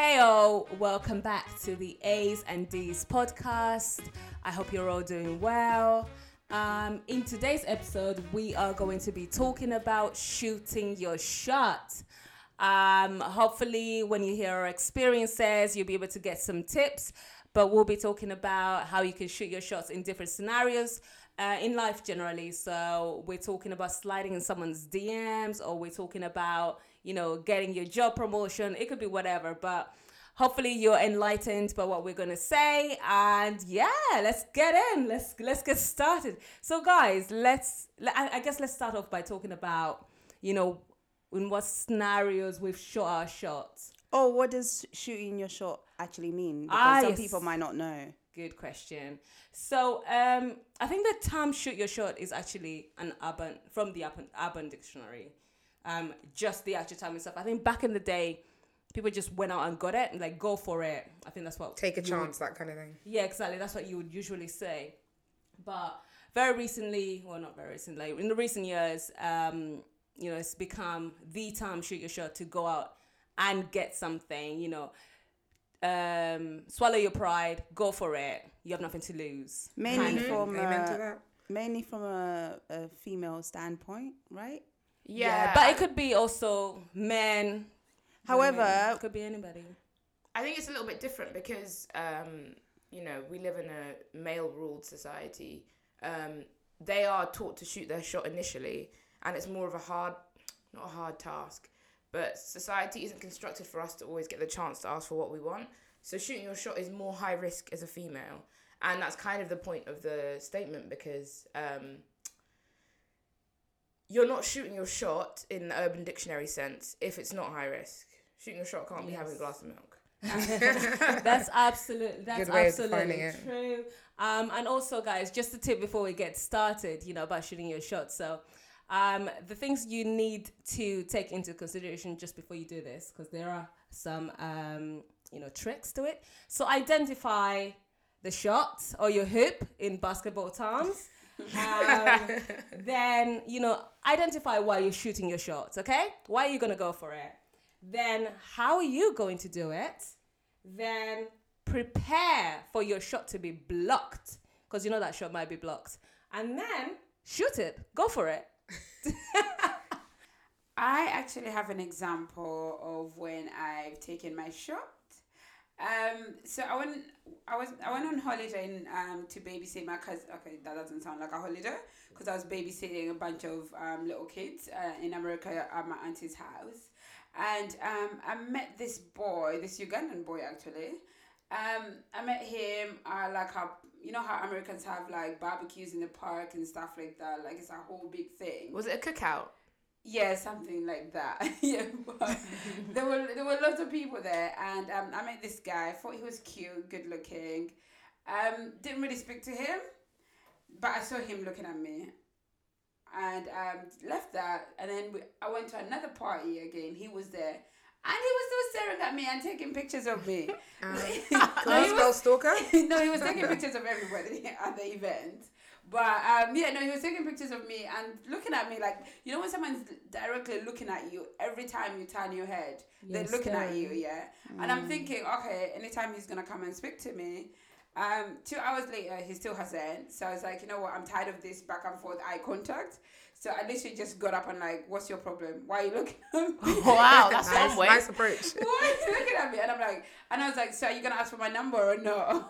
Heyo, welcome back to the A's and D's podcast. I hope you're all doing well. Um, in today's episode, we are going to be talking about shooting your shot. Um, hopefully, when you hear our experiences, you'll be able to get some tips. But we'll be talking about how you can shoot your shots in different scenarios uh, in life generally. So we're talking about sliding in someone's DMs, or we're talking about you know getting your job promotion. It could be whatever, but hopefully you're enlightened by what we're gonna say. And yeah, let's get in. Let's let's get started. So guys, let's I I guess let's start off by talking about you know in what scenarios we've shot our shots. Oh, what does shooting your shot actually mean? Because Ah, some yes. people might not know. Good question. So um, I think the term "shoot your shot" is actually an urban from the urban, urban dictionary. Um, just the actual term itself. I think back in the day, people just went out and got it and like go for it. I think that's what Take a you would- chance, that kind of thing. yeah, exactly. That's what you would usually say. But very recently, well, not very recently, in the recent years, um, you know, it's become the time shoot your shot to go out and get something. You know, um, swallow your pride, go for it. You have nothing to lose. Mainly kind of from Amen to that. mainly from a, a female standpoint, right? Yeah, but it could be also men. However- women, it could be anybody. I think it's a little bit different because, um, you know, we live in a male ruled society. Um, they are taught to shoot their shot initially, and it's more of a hard, not a hard task, but society isn't constructed for us to always get the chance to ask for what we want. So shooting your shot is more high risk as a female, and that's kind of the point of the statement because um, you're not shooting your shot in the Urban Dictionary sense if it's not high risk. Shooting your shot can't be having a glass of milk. that's absolutely that's absolutely true. Um, and also, guys, just a tip before we get started, you know, about shooting your shot. So, um, the things you need to take into consideration just before you do this, because there are some, um, you know, tricks to it. So, identify the shot or your hoop in basketball terms. Um, then you know identify why you're shooting your shots okay? Why are you going to go for it? Then how are you going to do it? Then prepare for your shot to be blocked because you know that shot might be blocked. And then shoot it. Go for it. I actually have an example of when I've taken my shot. Um, so I went, I was, I went on holiday in, um, to babysit my cousin. Okay, that doesn't sound like a holiday because I was babysitting a bunch of um, little kids uh, in America at my auntie's house, and um, I met this boy, this Ugandan boy actually. Um, I met him. Uh, like how you know how Americans have like barbecues in the park and stuff like that. Like it's a whole big thing. Was it a cookout? Yeah, something like that. yeah, but there were there were lots of people there, and um, I met this guy. Thought he was cute, good looking. Um, didn't really speak to him, but I saw him looking at me, and um, left that. And then we, I went to another party again. He was there, and he was still staring at me and taking pictures of me. Um, No, Can he spell was- stalker? no, he was taking pictures of everybody at the event. But um, yeah, no, he was taking pictures of me and looking at me like you know when someone's directly looking at you every time you turn your head, they're Yes, looking at you, yeah. And I'm thinking, okay, anytime he's gonna come and speak to me. Um, two hours later, he still hasn't. So I was like, you know what? I'm tired of this back and forth eye contact. So I literally just got up and like, what's your problem? Why are you looking at me? Wow, that's nice, one way. nice approach. Why are you looking at me? And I'm like, and I was like, so are you gonna ask for my number or no?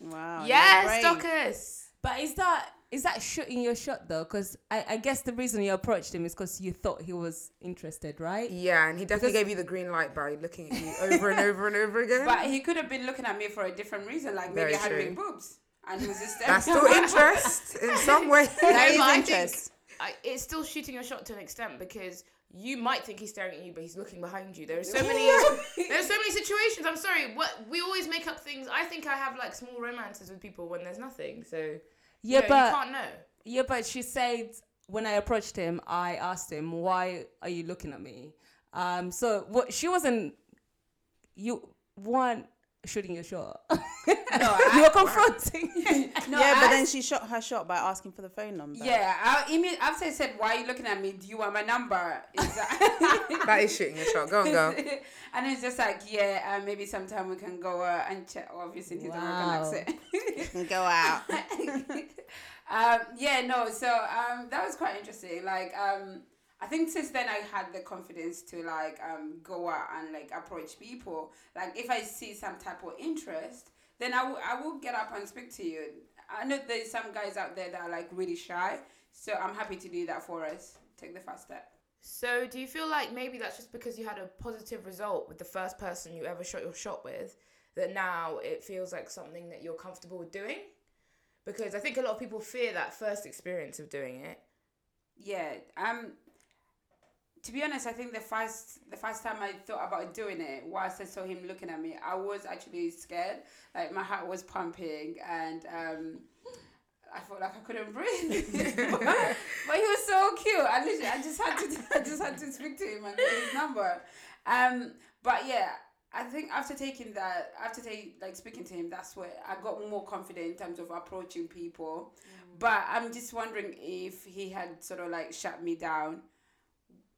Wow. yes, you're brave. Docus. but is that is that shooting your shot though because I, I guess the reason you approached him is because you thought he was interested right Yeah, and he definitely Because- gave you the green light by looking at you over and over and over again. But he could have been looking at me for a different reason, like maybe Very I had true. big boobs, and he was just That's still interest in some way. That is but interest. I, it's still shooting your shot to an extent because you might think he's staring at you, but he's looking behind you. There are so many, there are so many situations. I'm sorry, what we always make up things. I think I have like small romances with people when there's nothing. So yeah you, know, but you can't know. Yeah, but she said when I approached him, I asked him, "Why are you looking at me?" Um, so what she wasn't. You one shooting your shot. No, you I, were confronting. no, yeah, I- but then she shot her shot by asking for the phone number. Yeah, I, imme- after I said, "Why are you looking at me? Do you want my number?" Is that- That is shooting your shot. Go on, girl. and it's just like, yeah, uh, maybe sometime we can go uh, and chat. Obviously, he's Wow. American accent. Go out. um, yeah, no. So um, that was quite interesting. Like, um, I think since then I had the confidence to like um, go out and like approach people. Like, if I see some type of interest, then I will I will get up and speak to you. I know there's some guys out there that are like really shy, so I'm happy to do that for us. Take the first step. So, do you feel like maybe that's just because you had a positive result with the first person you ever shot your shot with, that now it feels like something that you're comfortable with doing? Because I think a lot of people fear that first experience of doing it. Yeah. Um. To be honest, I think the first the first time I thought about doing it, whilst I saw him looking at me, I was actually scared. Like my heart was pumping, and um, I felt like I couldn't breathe. but, but he was so cute. I literally, I just had to, I just had to speak to him and get his number. Um. But yeah. I think after taking that, after take, like speaking to him, that's where I got more confident in terms of approaching people. But I'm just wondering if he had sort of like shut me down,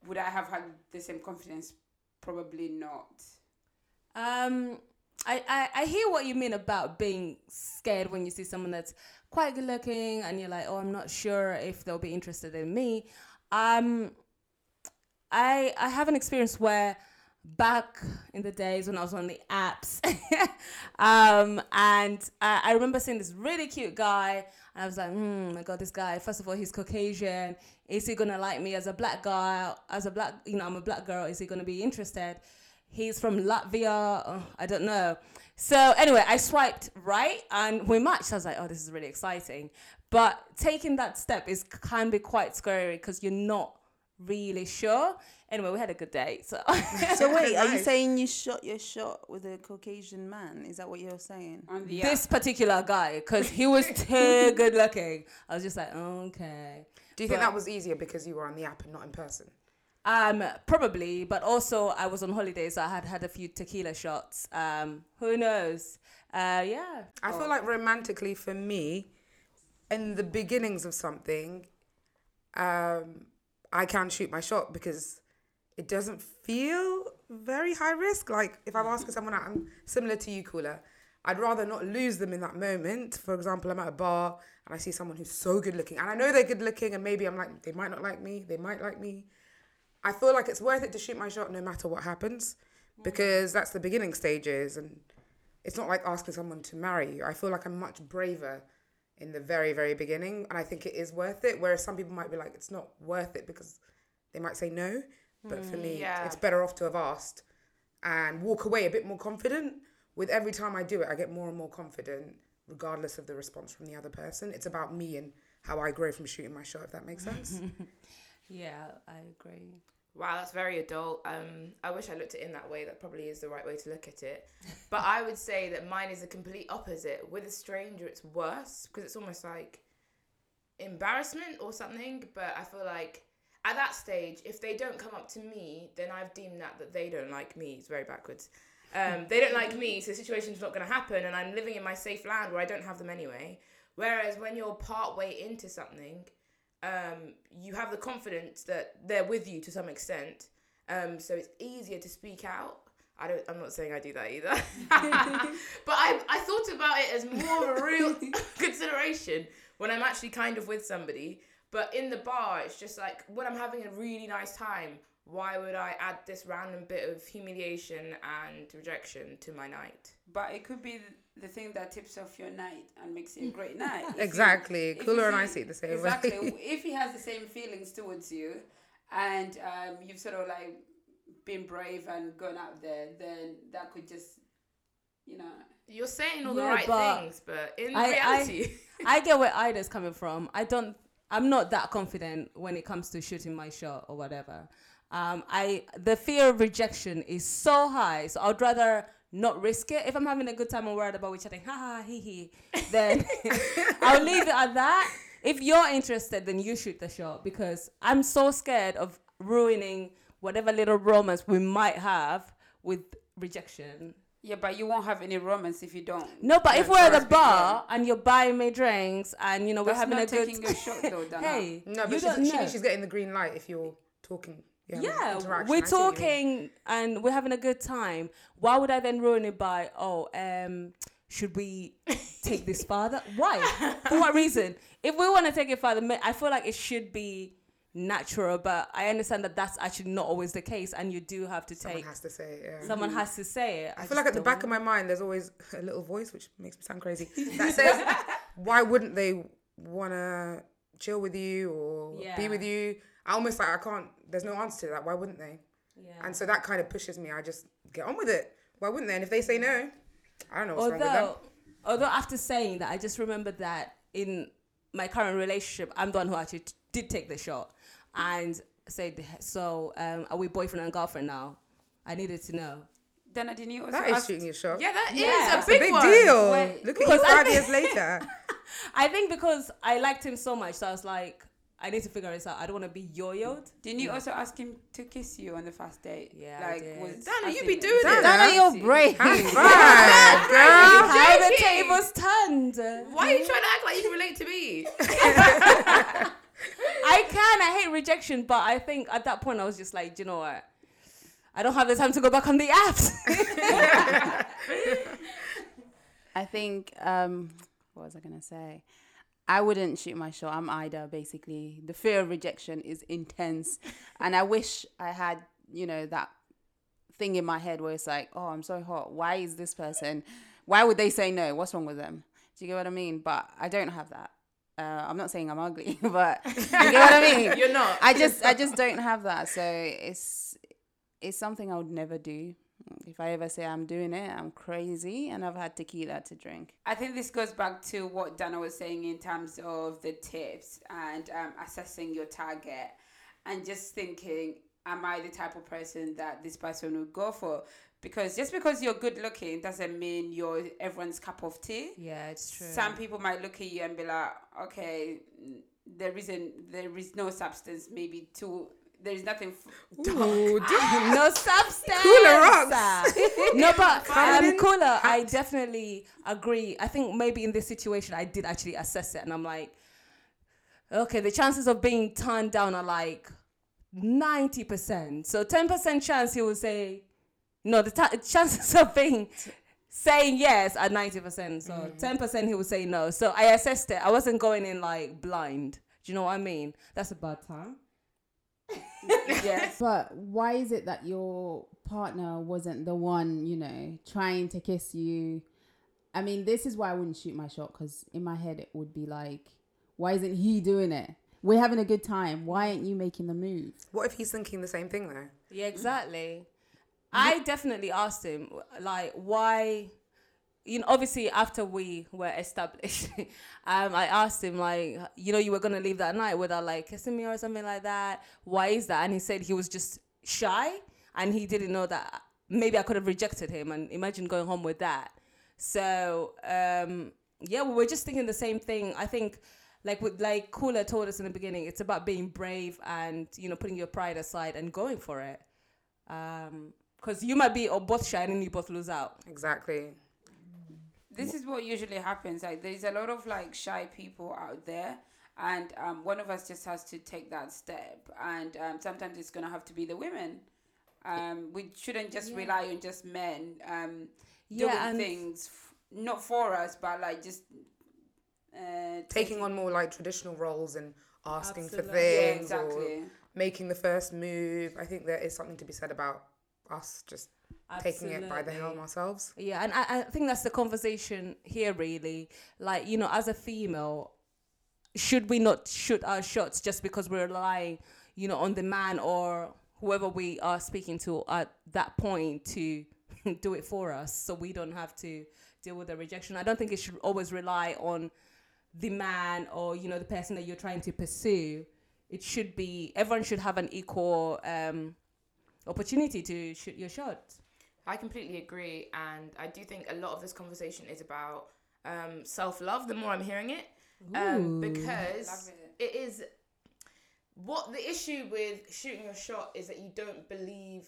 would I have had the same confidence? Probably not. Um, I, I, I hear what you mean about being scared when you see someone that's quite good looking and you're like, oh, I'm not sure if they'll be interested in me. Um, I I have an experience where back in the days when I was on the apps, um, and I, I remember seeing this really cute guy, and I was like, hmm, my god, this guy. First of all, he's Caucasian. Is he gonna like me as a black guy? As a black, you know, I'm a black girl. Is he gonna be interested? He's from Latvia. Oh, I don't know. So anyway, I swiped right and we matched. I was like, oh, this is really exciting. But taking that step is can be quite scary because you're not really sure. Anyway, we had a good day. So So wait, are you saying you shot your shot with a Caucasian man? Is that what you're saying? On the this particular guy, because he was too good looking, I was just like, okay. Do you think that was easier because you were on the app and not in person? Um, probably, but also I was on holiday, so I had had a few tequila shots. Um, who knows? Uh, yeah. I feel like romantically for me, in the beginnings of something, um, I can shoot my shot because it doesn't feel very high risk. Like if I'm asking someone out, I'm similar to you, Kula. I'd rather not lose them in that moment. For example, I'm at a bar and I see someone who's so good looking, and I know they're good looking, and maybe I'm like, they might not like me, they might like me. I feel like it's worth it to shoot my shot no matter what happens mm. because that's the beginning stages and it's not like asking someone to marry you. I feel like I'm much braver in the very, very beginning and I think it is worth it. Whereas some people might be like, it's not worth it because they might say no. But for me, yeah. it's better off to have asked and walk away a bit more confident. With every time I do it, I get more and more confident, regardless of the response from the other person. It's about me and how I grow from shooting my shot, if that makes sense. Yeah, I agree. Wow, that's very adult. Um, I wish I looked at it in that way. That probably is the right way to look at it. But I would say that mine is the complete opposite. With a stranger, it's worse because it's almost like embarrassment or something. But I feel like at that stage, if they don't come up to me, then I've deemed that that they don't like me. It's very backwards. Um, they don't like me, so the situation's not going to happen, and I'm living in my safe land where I don't have them anyway. Whereas when you're part way into something, um, you have the confidence that they're with you to some extent. Um, so it's easier to speak out. I don't. I'm not saying I do that either. but I I thought about it as more of a real consideration when I'm actually kind of with somebody. But in the bar, it's just like when I'm having a really nice time. Why would I add this random bit of humiliation and rejection to my night? But it could be the thing that tips off your night and makes it a great night. Exactly. if you Kula and I feel- see it the same exactly. way. if he has the same feelings towards you, and um, you've sort of like been brave and gone out there, then that could just, you know. You're saying all Yeah, the right but things, but in I- I- reality, I get where Ida's coming from. I don't. I'm not that confident when it comes to shooting my shot or whatever. Um, I the fear of rejection is so high, so I'd rather not risk it. If I'm having a good time and worried about each other, ha ha hee hee, then I'll leave it at that. If you're interested, then you shoot the shot because I'm so scared of ruining whatever little romance we might have with rejection. Yeah, but you won't have any romance if you don't. No, but if we're at trust the me, bar and you're buying me drinks and you know we're That's having not a good taking a shot though, Dana. hey, No, but you she's, don't she know. she's getting the green light if you're talking. Yeah, yeah, we're I see what you mean. talking and we're having a good time. Why would I then ruin it by oh um should we take this further? Why? For what reason? If we want to take it further, I feel like it should be natural. But I understand that that's actually not always the case, and you do have to Someone take. has to say it. Yeah. Someone has to say it. I feel like at the back of my mind, there's always a little voice, which makes me sound crazy, that says, "Why wouldn't they want to chill with you or be with you?" I almost like I can't. There's no answer to that. Why wouldn't they? Yeah. And so that kind of pushes me. I just get on with it. Why wouldn't they? And if they say no, I don't know what's wrong with them. although, although after saying that, I just remember that in my current relationship, I'm the one who actually t- did take the shot and said, "So, um, are we boyfriend and girlfriend now?" I needed to know. Dana, didn't you also That is ask? shooting your shot. Yeah, that is Yeah. a It's a big, big one. deal. Wait, Look at you because I five years later. I think because I liked him so much, so I was like, I need to figure this out. I don't want to be yo-yoed. Didn't you also ask him to kiss you on the first date? Yeah, I like did. was Dana, you in- be doing Dana. it. Dana, you're brave. High five, girl. How the tables turned. Why are you trying to act like you can relate to me? I can. I hate rejection, but I think at that point I was just like, "Do you know what? I don't have the time to go back on the apps. I think um what was I gonna say? I wouldn't shoot my shot. I'm Ida basically. The fear of rejection is intense. and I wish I had, you know, that thing in my head where it's like, oh, I'm so hot. Why is this person why would they say no? What's wrong with them? Do you get what I mean? But I don't have that. Uh, I'm not saying I'm ugly, but you get what I mean? You're not. I just I just don't have that. So it's it's something I would never do. If I ever say I'm doing it, I'm crazy and I've had tequila to drink. I think this goes back to what Dana was saying in terms of the tips and um, assessing your target and just thinking, am I the type of person that this person would go for? Because just because you're good looking doesn't mean you're everyone's cup of tea. yeah, it's true. Some people might look at you and be like, okay, there isn't, there is no substance, maybe to, there is nothing. F- Ooh, no substance. Kula rocks. no, but Coming um, in Kula. I definitely agree. I think maybe in this situation, I did actually assess it, and I'm like, okay, the chances of being turned down are like ninety percent. So ten percent chance he will say no. The ta- chances of being saying yes are ninety percent. So mm-hmm. ten percent he would say no. So I assessed it. I wasn't going in like blind. Do you know what I mean? That's a bad time. yes. But why is it that your partner wasn't the one, you know, trying to kiss you? I mean, this is why I wouldn't shoot my shot because in my head it would be like, why isn't he doing it? We're having a good time. Why aren't you making the move? What if he's thinking the same thing though? Yeah, exactly. I definitely asked him, like, why. You know, obviously, after we were established, um, I asked him, like, you know, you were gonna leave that night without like kissing me or something like that. Why is that? And he said he was just shy, and he didn't know that maybe I could have rejected him. And imagine going home with that. So um, yeah, we were just thinking the same thing. I think like with like Kula told us in the beginning, it's about being brave and you know putting your pride aside and going for it. Um, because you might be or both shy and you both lose out. Exactly. this is what usually happens like there's a lot of like shy people out there and um, one of us just has to take that step and um, sometimes it's gonna have to be the women um, we shouldn't just Yeah. rely on just men um, Yeah, doing and- things f- not for us but like just uh, Taking on more like traditional roles and asking for Absolutely. yeah, things or making the first move. I think there is something to be said about us just taking it by the helm ourselves. Yeah, and I, I think that's the conversation here, really. Like, you know, as a female, should we not shoot our shots just because we're relying, you know, on the man or whoever we are speaking to at that point to do it for us so we don't have to deal with the rejection? I don't think it should always rely on the man or, you know, the person that you're trying to pursue. It should be, everyone should have an equal um, opportunity to shoot your shot. I completely agree, and I do think a lot of this conversation is about um, self love. The more I'm hearing it, um, because Love it is what the issue with shooting your shot is that you don't believe.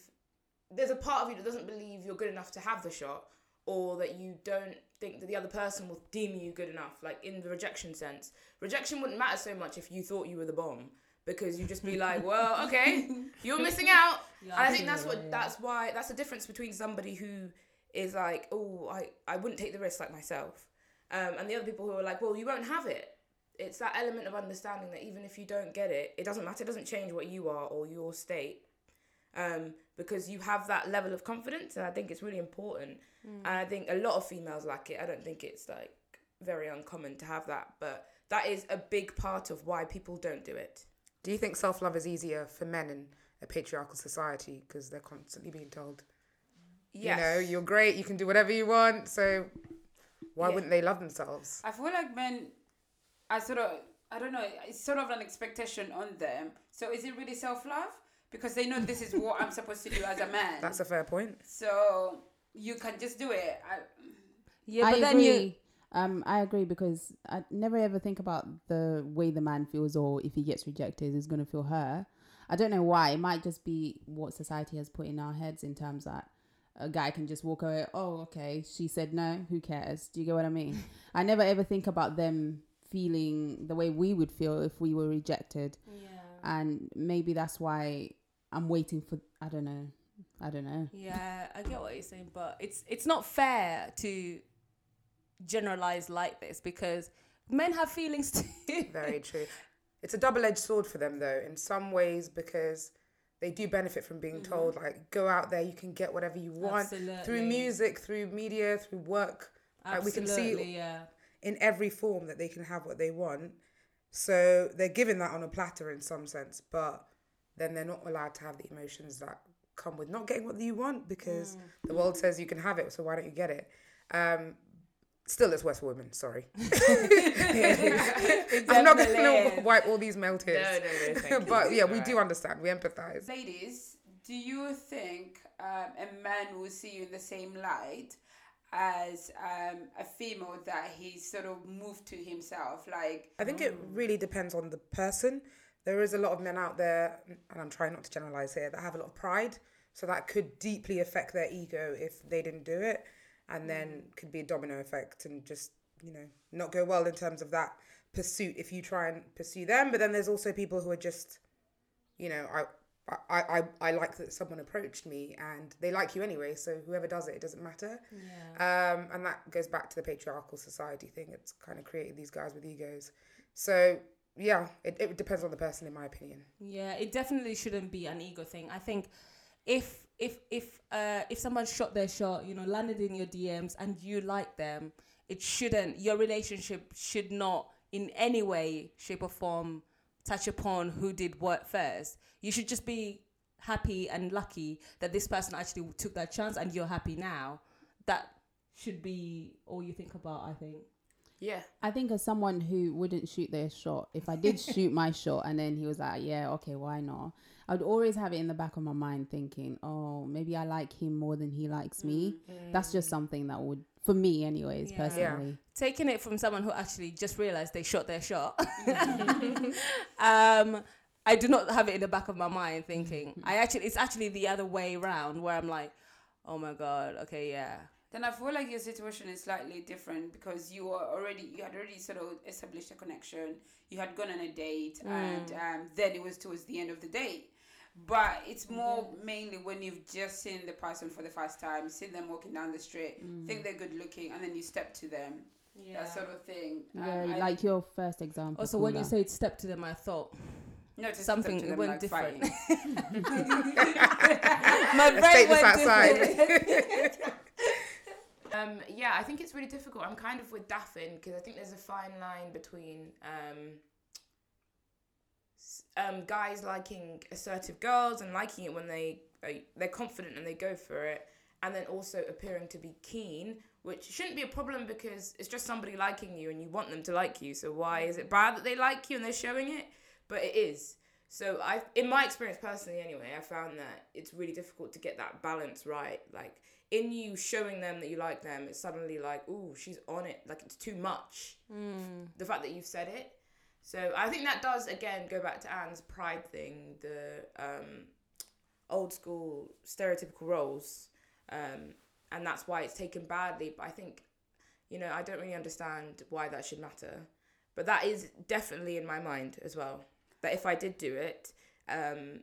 There's a part of you that doesn't believe you're good enough to have the shot, or that you don't think that the other person will deem you good enough, like in the rejection sense. Rejection wouldn't matter so much if you thought you were the bomb because you'd just be like, well, okay, you're missing out. Yeah, and I think that's what absolutely, yeah. that's why that's the difference between somebody who is like, oh, I, I wouldn't take the risk like myself, um, and the other people who are like, well, you won't have it. It's that element of understanding that even if you don't get it, it doesn't matter. It doesn't change what you are or your state, um, because you have that level of confidence, and I think it's really important. And I think a lot of females lack it. I don't think it's like very uncommon to have that, but that is a big part of why people don't do it. Do you think self love is easier for men in a patriarchal society because they're constantly being told, Yes. you know, you're great, you can do whatever you want, so why Yeah. wouldn't they love themselves? I feel like men are sort of I don't know, it's sort of an expectation on them. So is it really self love? Because they know this is what I'm supposed to do as a man. That's a fair point. so you can just do it. I, Yeah, I then agree. you. Um, I agree because I never ever think about the way the man feels or if he gets rejected, is gonna feel hurt. I don't know why. It might just be what society has put in our heads in terms that a guy can just walk away. Oh, okay, she said no. Who cares? Do you get what I mean? I never ever think about them feeling the way we would feel if we were rejected, Yeah. and maybe that's why I'm waiting for. I don't know. I don't know. Yeah, I get what you're saying, but it's it's not fair to generalize like this because men have feelings too. Very true. It's a double edged sword for them, though, in some ways, because they do benefit from being told, like, go out there, you can get whatever you want through music, through media, through work. Like, we can see yeah. in every form that they can have what they want. So they're given that on a platter in some sense, but then they're not allowed to have the emotions that come with not getting what you want because the world says you can have it, so why don't you get it? Um, still, it's worse for women. Sorry, I'm not going to wipe all these male tears. No, no, no, but yeah, we alright. do understand. We empathize. ladies, do you think um, a man will see you in the same light as um, a female that he's sort of moved to himself? Like, I think it really depends on the person. There is a lot of men out there, and I'm trying not to generalize here, that have a lot of pride. So that could deeply affect their ego if they didn't do it, and then could be a domino effect and just you know not go well in terms of that pursuit if you try and pursue them. But then there's also people who are just, you know, I. I, I, I like that someone approached me and they like you anyway, so whoever does it, it doesn't matter. Yeah. Um, and that goes back to the patriarchal society thing. It's kind of created these guys with egos. So yeah, it, it depends on the person, in my opinion. Yeah, it definitely shouldn't be an ego thing. I think if if if uh if someone shot their shot, you know, landed in your DMs and you like them, it shouldn't your relationship should not in any way, shape or form touch upon who did what first. You should just be happy and lucky that this person actually took that chance and you're happy now. That should be all you think about, I think. Yeah. I think as someone who wouldn't shoot their shot, if I did shoot my shot and then he was like, yeah, okay, why not? I'd always have it in the back of my mind thinking, oh, maybe I like him more than he likes me. That's just something that would, for me, anyways, Yeah. personally. taking it from someone who actually just realized they shot their shot. um, I do not have it in the back of my mind thinking. I actually, it's actually the other way around where I'm like, oh my god, okay, yeah, then I feel like your situation is slightly different because you were already you had already sort of established a connection. You had gone on a date, and um, then it was towards the end of the date. But it's more mainly when you've just seen the person for the first time, seen them walking down the street, think they're good looking, and then you step to them. That sort of thing. Um, Yeah, I- like your first example. Also, when you Kula. said step to them, I thought no, to something to them, went like, different. my brain went outside. different. Um, yeah, I think it's really difficult. I'm kind of with Daphne because I think there's a fine line between um, um, guys liking assertive girls and liking it when they uh, they're confident and they go for it, and then also appearing to be keen, which shouldn't be a problem because it's just somebody liking you and you want them to like you. So why is it bad that they like you and they're showing it? But it is. So I, in my experience personally, anyway, I found that it's really difficult to get that balance right. Like in you showing them that you like them, it's suddenly like, oh, she's on it. Like it's too much. The fact that you've said it. So I think that does again go back to Anne's pride thing, the um, old school stereotypical roles. Um, and that's why it's taken badly. But I think, you know, I don't really understand why that should matter. But that is definitely in my mind as well. That if I did do it, um,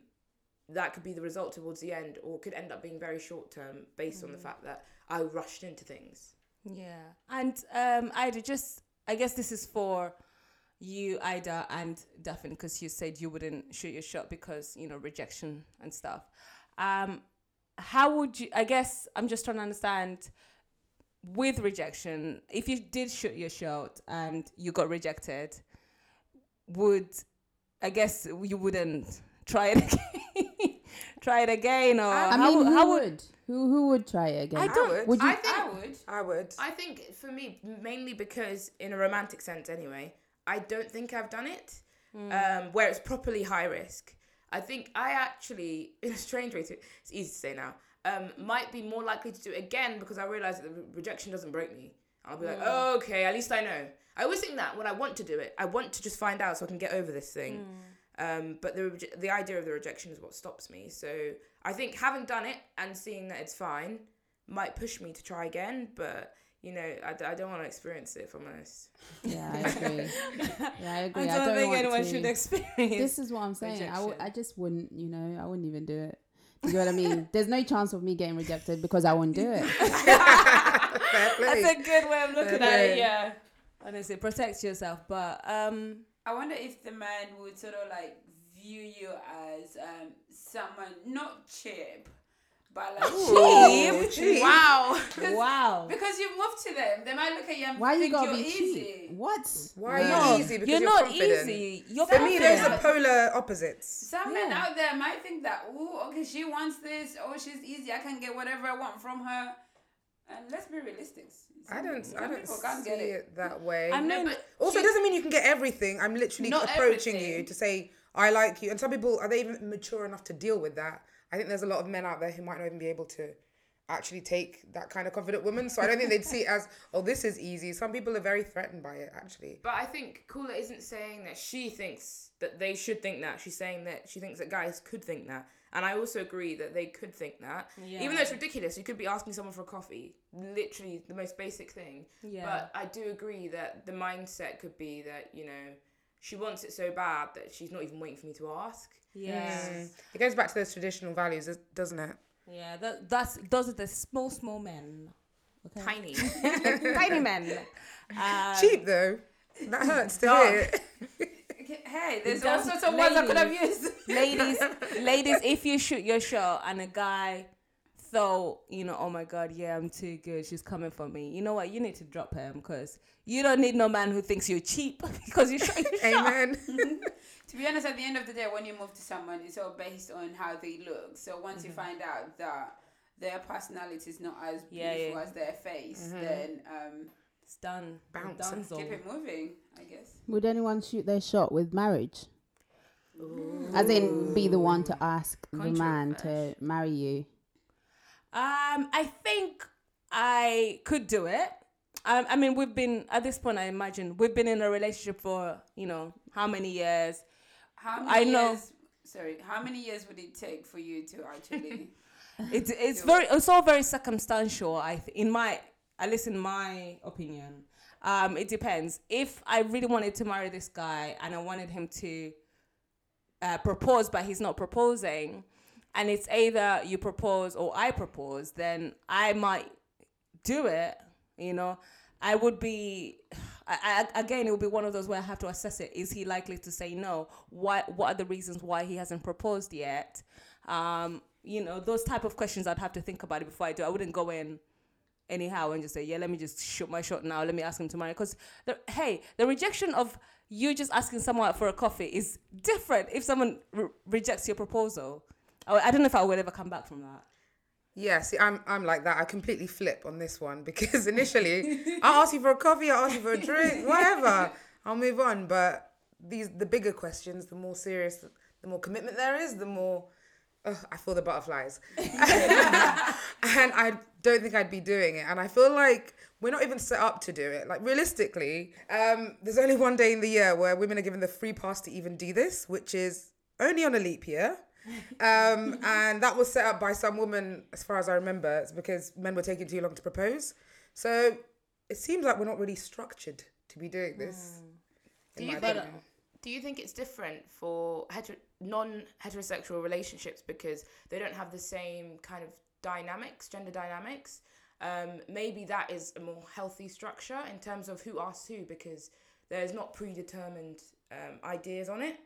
that could be the result towards the end, or could end up being very short term based on the fact that I rushed into things. Yeah, and um, Ida, just I guess this is for you, Ida, and Daphne, because you said you wouldn't shoot your shot because you know rejection and stuff. Um, how would you? I guess I'm just trying to understand with rejection. If you did shoot your shot and you got rejected, would I guess you wouldn't try it again? Try it again, or I how, mean, who how would? Who who would try it again? I don't- would. Would you? I think I would. I would. I think for me, mainly because in a romantic sense, anyway, I don't think I've done it um, where it's properly high risk. I think I actually, in a strange way, to, it's easy to say now, um, might be more likely to do it again because I realize that the rejection doesn't break me. I'll be like, oh, okay, at least I know. I always think that when I want to do it, I want to just find out so I can get over this thing. Um, but the reje- the idea of the rejection is what stops me. So I think having done it and seeing that it's fine might push me to try again. But you know, I, I don't want to experience it. If I'm honest. Yeah, I agree. Yeah, I agree. I I don't, think want anyone to. should experience. This is what I'm saying. I, w- rejection. I just wouldn't, you know, I wouldn't even do it. You know what I mean? There's no chance of me getting rejected because I wouldn't do it. That's a good way of looking at Okay. it. Yeah. Honestly, protect yourself. But um, I wonder if the man would sort of like view you as um, someone not cheap, but like Ooh, cheap. Wow. 'Cause- wow. Because you moved to them, they might look at you and Why you think gotta you're be easy. cheap? What? Why are No, you easy? Because you're, you're, not confident. easy. You're For me, there's confident. a polar opposites. Some men out there might think that, oh, okay, she wants this. Oh, she's easy. I can get whatever I want from her. And let's be realistic. I don't. Some I don't people see can't get it. it. that way. I mean, but also, it doesn't mean you can get everything. I'm literally Not approaching you to say I like you, and some people are they even mature enough to deal with that? I think there's a lot of men out there who might not even be able to actually take that kind of confident woman. So I don't think they'd see it as oh this is easy. Some people are very threatened by it actually. But I think Kula isn't saying that she thinks that they should think that. She's saying that she thinks that guys could think that. And I also agree that they could think that. Even though it's ridiculous, you could be asking someone for a coffee, literally the most basic thing. Yeah. But I do agree that the mindset could be that, you know, she wants it so bad that she's not even waiting for me to ask. yeah. Mm. It goes back to those traditional values, doesn't it? Yeah. That, that's those are the small, small men. Okay. Tiny. Tiny men. Um, Cheap though. That hurts to Dog. hear. Okay, there's all sorts of words I could have ladies. used. ladies, ladies, if you shoot your shot and a guy thought, you know, oh my god, yeah, I'm too good, she's coming for me. You know what? You need to drop him because you don't need no man who thinks you're cheap because you shot your shot. Amen. To be honest, at the end of the day, when you move to someone, it's all based on how they look. So once Mm-hmm. you find out that their personality is not as Yeah, beautiful yeah. as their face, Mm-hmm. then um, It's done. Bounce. Done keep it moving, I guess. Would anyone shoot their shot with marriage? As in, be the one to ask the man to marry you. Um, I think I could do it. Um, I mean, we've been at this point. I imagine we've been in a relationship for you know how many years. How I many know. years? Sorry, how many years would it take for you to actually? It's it's Do very it's all very circumstantial. I th- in my at least in my opinion, um, it depends. If I really wanted to marry this guy and I wanted him to uh, propose, but he's not proposing, and it's either you propose or I propose, then I might do it. You know, I would be. I, I, again, it would be one of those where I have to assess it. Is he likely to say no? What What are the reasons why he hasn't proposed yet? Um, you know, those type of questions I'd have to think about it before I do. I wouldn't go in anyhow and just say, yeah, let me just shoot my shot now. Let me ask him to marry. Because hey, the rejection of you just asking someone for a coffee is different. If someone re- rejects your proposal, I, I don't know if I would ever come back from that. Yeah, see, I'm I'm like that. I completely flip on this one because initially I'll ask you for a coffee, I'll ask you for a drink, whatever. I'll move on. But these the bigger questions, the more serious, the more commitment there is, the more ugh, I feel the butterflies. and I don't think I'd be doing it. And I feel like we're not even set up to do it. Like realistically, um, there's only one day in the year where women are given the free pass to even do this, which is only on a leap year. Um, and that was set up by some woman, as far as I remember. It's because men were taking too long to propose. So it seems like we're not really structured to be doing this. Do you think? Do you think it's different for hetero, non-heterosexual relationships because they don't have the same kind of dynamics, gender dynamics? Um, maybe that is a more healthy structure in terms of who asks who because there's not predetermined um, ideas on it.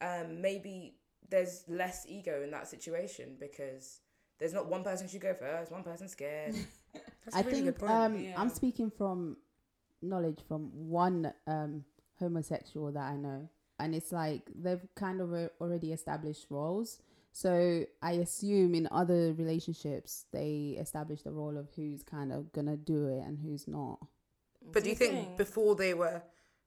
Um, maybe there's less ego in that situation because there's not one person should go first, one person scared. That's a I really think good point. um, Yeah. I'm speaking from knowledge from one um, homosexual that I know, and it's like they've kind of already established roles. So I assume in other relationships they establish the role of who's kind of gonna do it and who's not. But do you think, before they were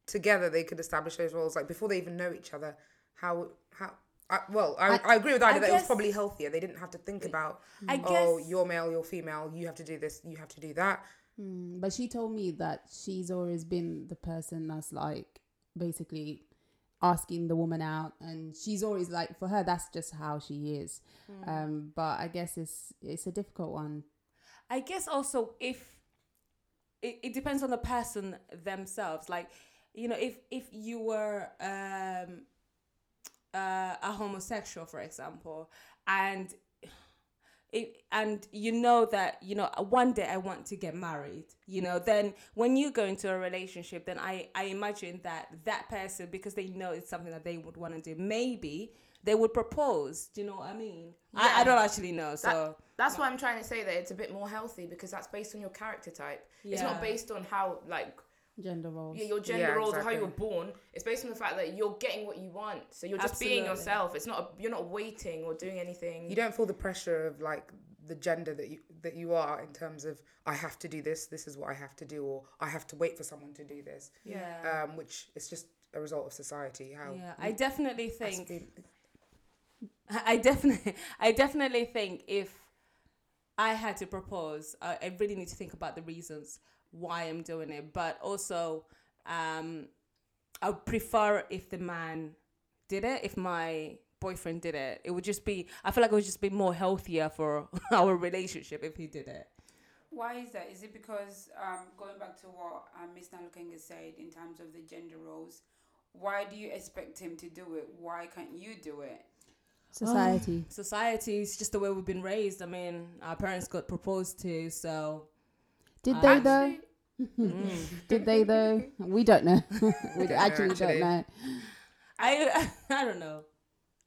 together, they could establish those roles? Like before they even know each other, how how? I, well, I, I- I, agree with Ida I that it was probably healthier. They didn't have to think about, I oh, guess- you're male, you're female, you have to do this, you have to do that. Mm, but she told me that she's always been the person that's like basically asking the woman out, and she's always like for her that's just how she is. Um, but I guess it's it's a difficult one. I guess also if it, it depends on the person themselves. Like, you know, if if you were um uh, a homosexual, for example, and it, and you know that you know one day I want to get married, you know, then when you go into a relationship, then I I imagine that that person because they know it's something that they would want to do, maybe they would propose. Do you know what I mean? I, I don't actually know, so. That's why I'm trying to say that it's a bit more healthy because that's based on your character type. yeah. It's not based on how like Gender roles. yeah, your gender Yeah, roles or how you were born. It's based on the fact that you're getting what you want. So you're just being yourself. It's not a, you're not waiting or doing anything. You don't feel the pressure of like the gender that you that you are in terms of I have to do this, this is what I have to do, or I have to wait for someone to do this. Yeah. Um, which is just a result of society. How Yeah, I definitely think been- I definitely I definitely think if I had to propose, I, I really need to think about the reasons why I'm doing it, but also um I would prefer if the man did it, if my boyfriend did it. It would just be I feel like it would just be more healthier for our relationship if he did it. Why is that? Is it because um, going back to what um, Miss Nalukenga said in terms of the gender roles? Why do you expect him to do it? Why can't you do it? Society. Society is just the way we've been raised. I mean, our parents got proposed to, so Did they though? mm. Did they though? We don't know. we actually, actually. don't know. I I don't know.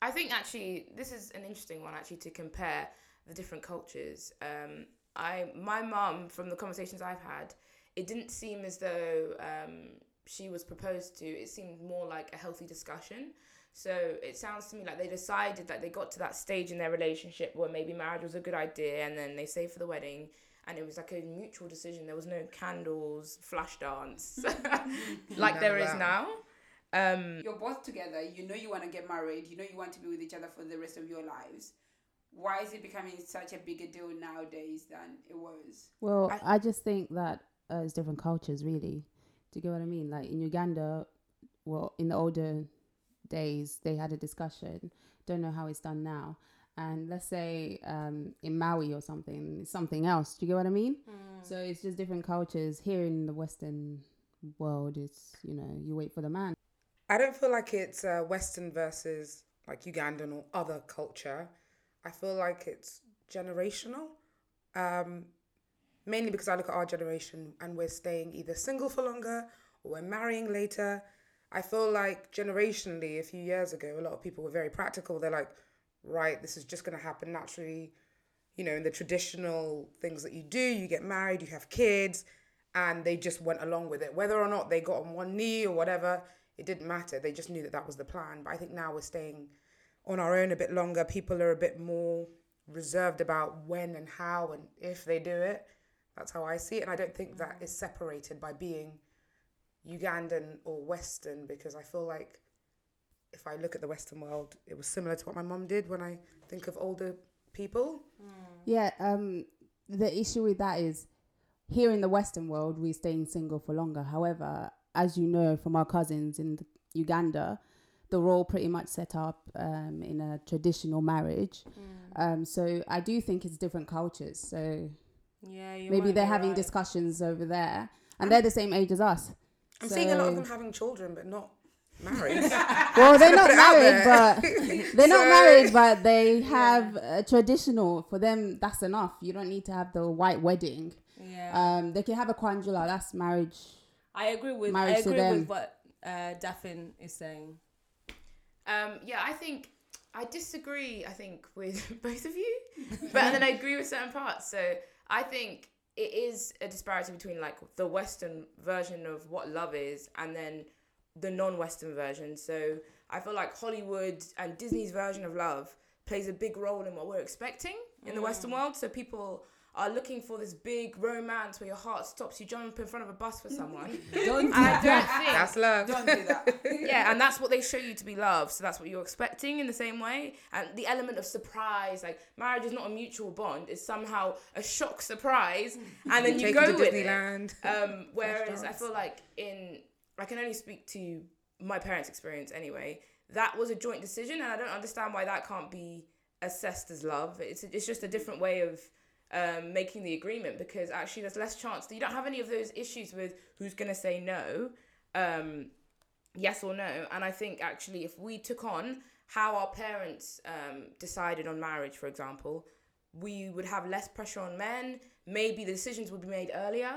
I think actually this is an interesting one actually to compare the different cultures. Um, I my mum from the conversations I've had, it didn't seem as though um, she was proposed to. It seemed more like a healthy discussion. So it sounds to me like they decided that they got to that stage in their relationship where maybe marriage was a good idea, and then they saved for the wedding, and it was like a mutual decision. There was no candles, flash dance, like None there of is now. Um, You're both together. You know you want to get married. You know you want to be with each other for the rest of your lives. Why is it becoming such a bigger deal nowadays than it was? Well, I- I, just think that uh, it's different cultures, really. Do you get what I mean? Like in Uganda, well, in the older days, they had a discussion. Don't know how it's done now. And let's say um, in Maui or something, something else. Do you get what I mean? So it's just different cultures. Here in the Western world, it's, you know, you wait for the man. I don't feel like it's uh, Western versus like Ugandan or other culture. I feel like it's generational. Um, mainly because I look at our generation and we're staying either single for longer or we're marrying later. I feel like generationally, a few years ago, a lot of people were very practical. They're like, right, this is just going to happen naturally. You know, in the traditional things that you do, you get married, you have kids, and they just went along with it. Whether or not they got on one knee or whatever, it didn't matter. They just knew that that was the plan. But I think now we're staying on our own a bit longer. People are a bit more reserved about when and how and if they do it. That's how I see it. And I don't think that is separated by being Ugandan or Western because I feel like if I look at the Western world, it was similar to what my mum did when I think of older people. Yeah, um, the issue with that is here in the Western world, we're staying single for longer. However, as you know from our cousins in Uganda, the role pretty much set up um, in a traditional marriage. Mm. Um, so I do think it's different cultures. So Yeah, you maybe they're having right. discussions over there, and they're the same age as us. I'm seeing a lot of them having children, but not married. Well, they're not put it out married, but they're not married, but they have a traditional. For them, that's enough. You don't need to have the white wedding. Yeah. Um, they can have a kwanjula. That's marriage. I agree with I marriage to agree them. with what uh, Daphne is saying. Um, yeah, I think I disagree. I think with both of you, but and then I agree with certain parts. So I think it is a disparity between like the Western version of what love is and then the non-Western version. So I feel like Hollywood and Disney's version of love plays a big role in what we're expecting in the Western world. So people are looking for this big romance where your heart stops, you jump in front of a bus for someone. Don't And I don't think That's love. Don't do that. yeah, and that's what they show you to be love. So that's what you're expecting in the same way. And the element of surprise, like marriage is not a mutual bond; it's somehow a shock surprise, and then you Take go to with Disneyland. it. Um, whereas I feel like in, I can only speak to my parents' experience anyway. That was a joint decision, and I don't understand why that can't be assessed as love. It's it's just a different way of um, making the agreement because actually there's less chance that you don't have any of those issues with who's gonna say no. Um, yes or no. And I think actually, if we took on how our parents um, decided on marriage, for example, we would have less pressure on men. Maybe the decisions would be made earlier.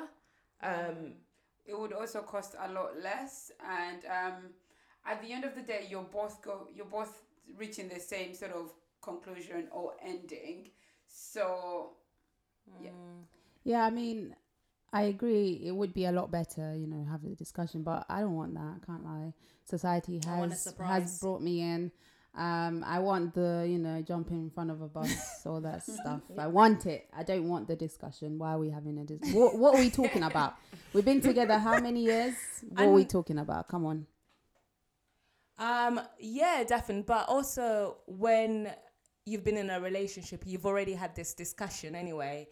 Um, it would also cost a lot less and um, at the end of the day you're both go you're both reaching the same sort of conclusion or ending so yeah Yeah, I mean, I agree. It would be a lot better, you know, have the discussion. But I don't want that. I can't lie. Society I want a has has brought me in. Um, I want the, you know, jump in front of a bus, all that stuff. I want it. I don't want the discussion. Why are we having a dis- what, what are we talking about? We've been together how many years? What are we talking about? Come on. Um, yeah, definitely. But also, when you've been in a relationship, you've already had this discussion anyway.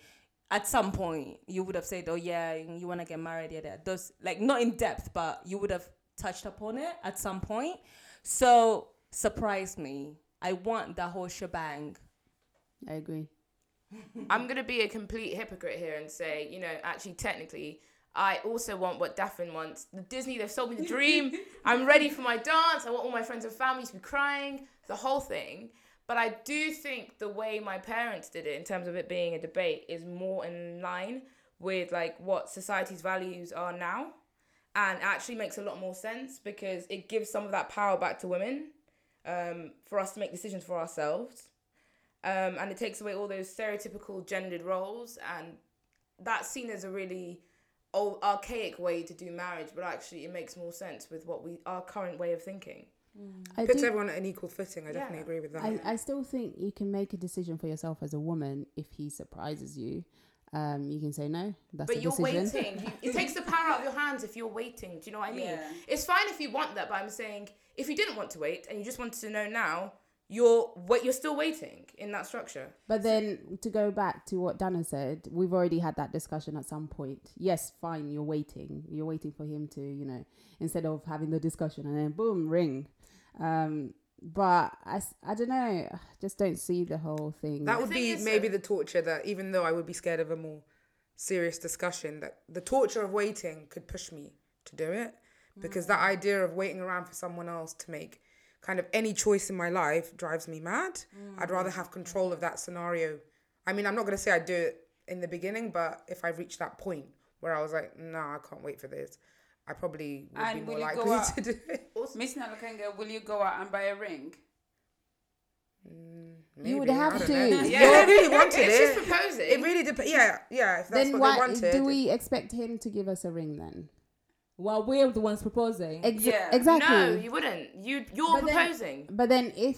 At some point, you would have said, "Oh yeah, you want to get married." Yeah, that those like not in depth, but you would have touched upon it at some point. So surprise me. I want the whole shebang. I agree. I'm gonna be a complete hypocrite here and say, you know, actually, technically, I also want what Daphne wants. The Disney, they've sold me the dream. I'm ready for my dance. I want all my friends and family to be crying, the whole thing. But I do think the way my parents did it, in terms of it being a debate, is more in line with like what society's values are now, and actually makes a lot more sense because it gives some of that power back to women, um, for us to make decisions for ourselves um, and it takes away all those stereotypical gendered roles and that's seen as a really old archaic way to do marriage but actually it makes more sense with what we our current way of thinking I Puts do- everyone at an equal footing. I definitely agree with that. I, I still think you can make a decision for yourself as a woman if he surprises you. Um, you can say no. That's but a you're decision. waiting you, it takes the power out of your hands if you're waiting do you know what i mean Yeah. it's fine if you want that but i'm saying if you didn't want to wait and you just wanted to know now you're wait you're still waiting in that structure But then to go back to what Dana said, we've already had that discussion at some point. Yes, fine, you're waiting. You're waiting for him to, you know, instead of having the discussion and then boom, ring. Um, but I, I don't know. I just don't see the whole thing. That would be maybe the torture that, even though I would be scared of a more serious discussion, that the torture of waiting could push me to do it. Because that idea of waiting around for someone else to make kind of any choice in my life drives me mad. I'd rather have control of that scenario. I mean, I'm not going to say I'd do it in the beginning, but if I reached that point where I was like, no, I can't wait for this, I probably would And be will more you likely out- to do it. miss nalakanga will you go out and buy a ring mm, You would have to. know. Yeah. Yeah, they really wanted it's it. just eh? proposing It really depends. Yeah, yeah. If that's then what why they wanted. do we expect him to give us a ring then? Well, we're the ones proposing. Exa- Yeah. Exactly. no you wouldn't you you're But then- proposing But then if